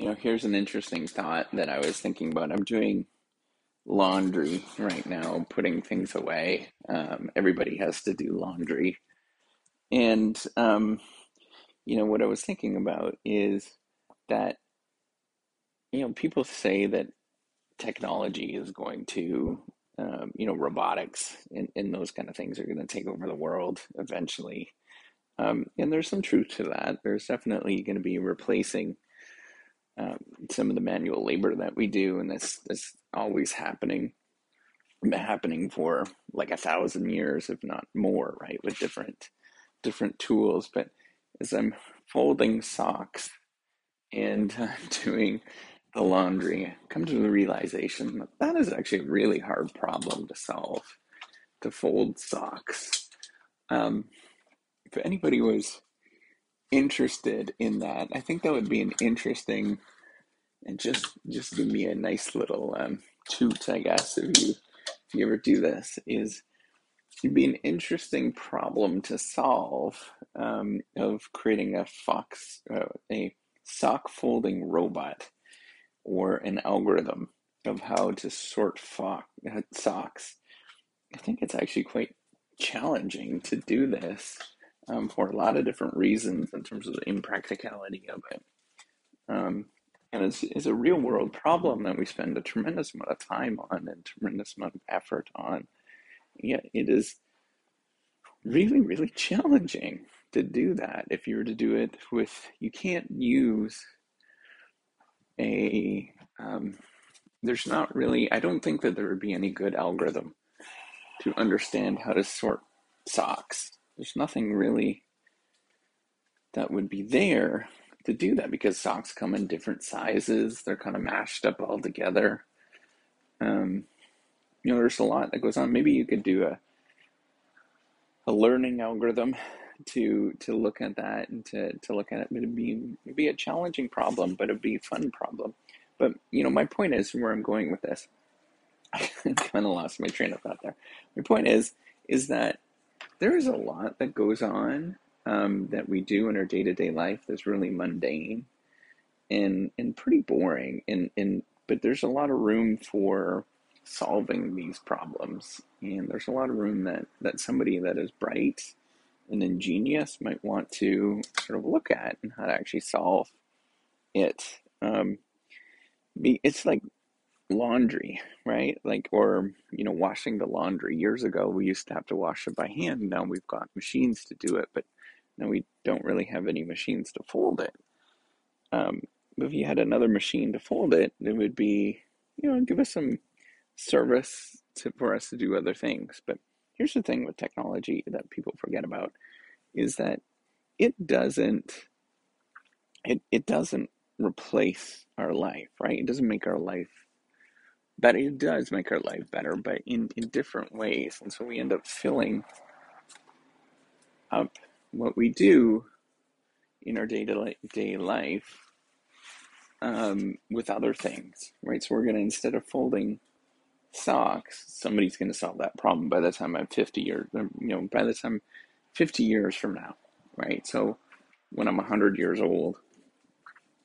You know, here's an interesting thought that I was thinking about. I'm doing laundry right now, putting things away. Um, everybody has to do laundry. And, um, you know, what I was thinking about is that, you know, people say that technology is going to, um, you know, robotics and, and those kind of things are going to take over the world eventually. Um, and there's some truth to that. There's definitely going to be replacing um, some of the manual labor that we do, and this this always happening, happening for like a thousand years, if not more, right? With different different tools. But as I'm folding socks and uh, doing the laundry, I come to the realization that that is actually a really hard problem to solve. To fold socks. Um, if anybody was interested in that, I think that would be an interesting and just just give me a nice little um, toot, I guess, if you if you ever do this, is it'd be an interesting problem to solve um, of creating a fox uh, a sock folding robot or an algorithm of how to sort fo- uh, socks. I think it's actually quite challenging to do this um, for a lot of different reasons in terms of the impracticality of it. Um, and it's, it's a real world problem that we spend a tremendous amount of time on and tremendous amount of effort on. Yet it is really, really challenging to do that. If you were to do it with, you can't use a, um, there's not really, I don't think that there would be any good algorithm to understand how to sort socks. There's nothing really that would be there to do that because socks come in different sizes. They're kind of mashed up all together. Um, you know, there's a lot that goes on. Maybe you could do a a learning algorithm to to look at that and to, to look at it. But it'd be it'd be a challenging problem, but it'd be a fun problem. But you know, my point is where I'm going with this. I kind of lost my train of thought there. My point is is that there is a lot that goes on um, that we do in our day to day life that's really mundane and and pretty boring. And and but there's a lot of room for solving these problems, and there's a lot of room that that somebody that is bright and ingenious might want to sort of look at and how to actually solve it. Um, it's like laundry, right? Like, or, you know, washing the laundry. Years ago, we used to have to wash it by hand. Now we've got machines to do it, but now we don't really have any machines to fold it. Um, if you had another machine to fold it, it would be, you know, give us some service to, for us to do other things. But here's the thing with technology that people forget about is that it doesn't it, it doesn't replace our life, right? It doesn't make our life better. It does make our life better, but in, in different ways. And so we end up filling up what we do in our day to day life um, with other things, right? So we're going to, instead of folding socks, somebody's going to solve that problem by the time I'm 50 years, um, you know, by the time 50 years from now, right? So when I'm 100 years old,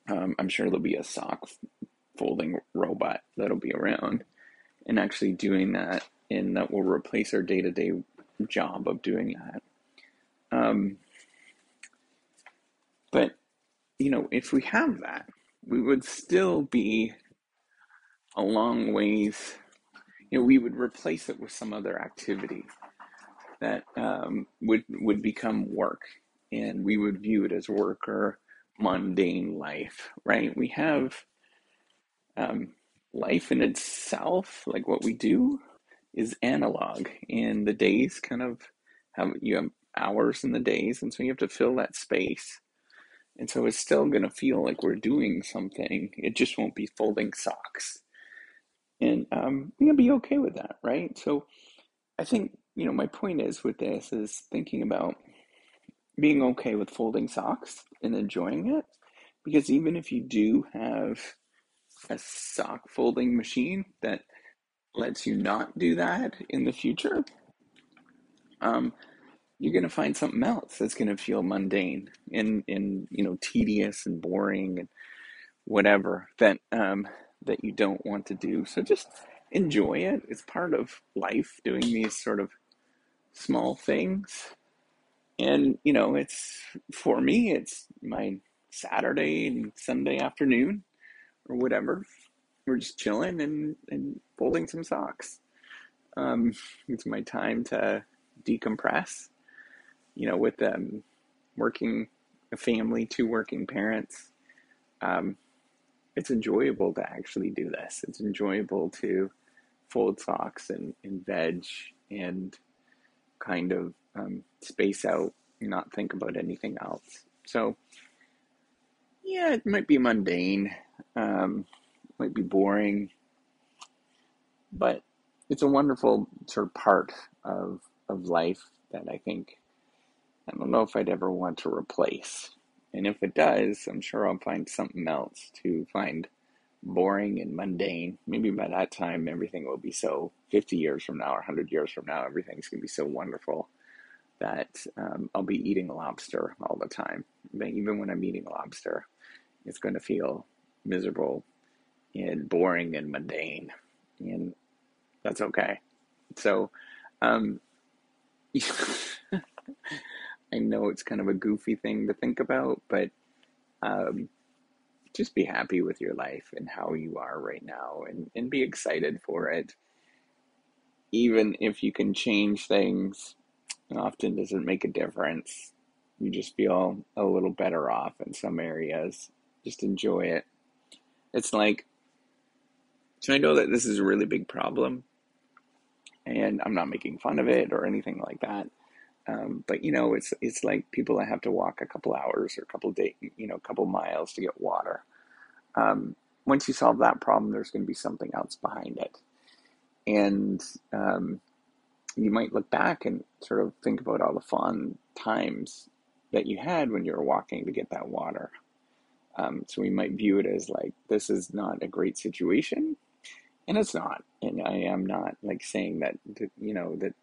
um, I'm sure there'll be a sock folding robot that'll be around and actually doing that, and that will replace our day to day job of doing that. Um, but, you know, if we have that, we would still be a long ways, you know, we would replace it with some other activity that um, would, would become work and we would view it as work or mundane life, right? We have um, life in itself, like what we do, is analog, and the days kind of have you have hours in the days, and so you have to fill that space. And so it's still going to feel like we're doing something. It just won't be folding socks. And um, we're going to be okay with that, right? So I think, you know, my point is with this is thinking about being okay with folding socks and enjoying it. Because even if you do have a sock folding machine that lets you not do that in the future, um, you're going to find something else that's going to feel mundane and, and you know tedious and boring and whatever that um, that you don't want to do. So just enjoy it. It's part of life doing these sort of small things. And you know, it's for me, it's my Saturday and Sunday afternoon or whatever. We're just chilling and, and folding some socks. Um, it's my time to decompress. You know, with um, working a family, two working parents. Um, it's enjoyable to actually do this. It's enjoyable to fold socks and, and veg and kind of um, space out and not think about anything else. So, yeah, it might be mundane, um, might be boring, but it's a wonderful sort of part of of life that I think I don't know if I'd ever want to replace. And if it does, I'm sure I'll find something else to find boring and mundane. Maybe by that time, everything will be so 50 years from now or 100 years from now, everything's going to be so wonderful that um, I'll be eating lobster all the time. But even when I'm eating lobster, it's going to feel miserable and boring and mundane. And that's okay. So, um, I know it's kind of a goofy thing to think about, but um, just be happy with your life and how you are right now and, and be excited for it. Even if you can change things, often doesn't make a difference. You just feel a little better off in some areas. Just enjoy it. It's like, so I know that this is a really big problem, and I'm not making fun of it or anything like that. Um, but you know, it's it's like people that have to walk a couple hours or a couple day, you know, a couple miles to get water. Um, once you solve that problem, there's going to be something else behind it, and um, you might look back and sort of think about all the fun times that you had when you were walking to get that water. Um, so we might view it as like this is not a great situation, and it's not. And I am not like saying that you know that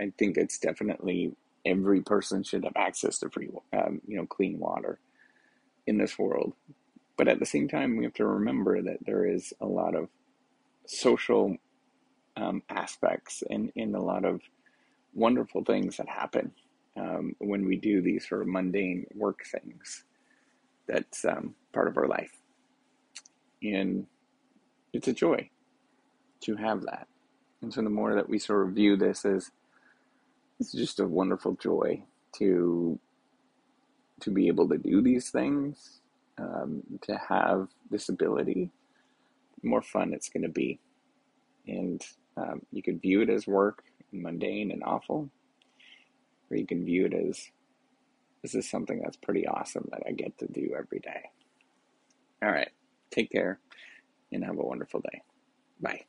I think it's definitely every person should have access to free, um, you know, clean water in this world. But at the same time, we have to remember that there is a lot of social um, aspects and, and a lot of wonderful things that happen um, when we do these sort of mundane work things. That's um, part of our life. And it's a joy to have that. And so the more that we sort of view this as it's just a wonderful joy to to be able to do these things, um, to have this ability. more fun it's going to be, and um, you could view it as work, and mundane and awful, or you can view it as this is something that's pretty awesome that I get to do every day. All right, take care, and have a wonderful day. Bye.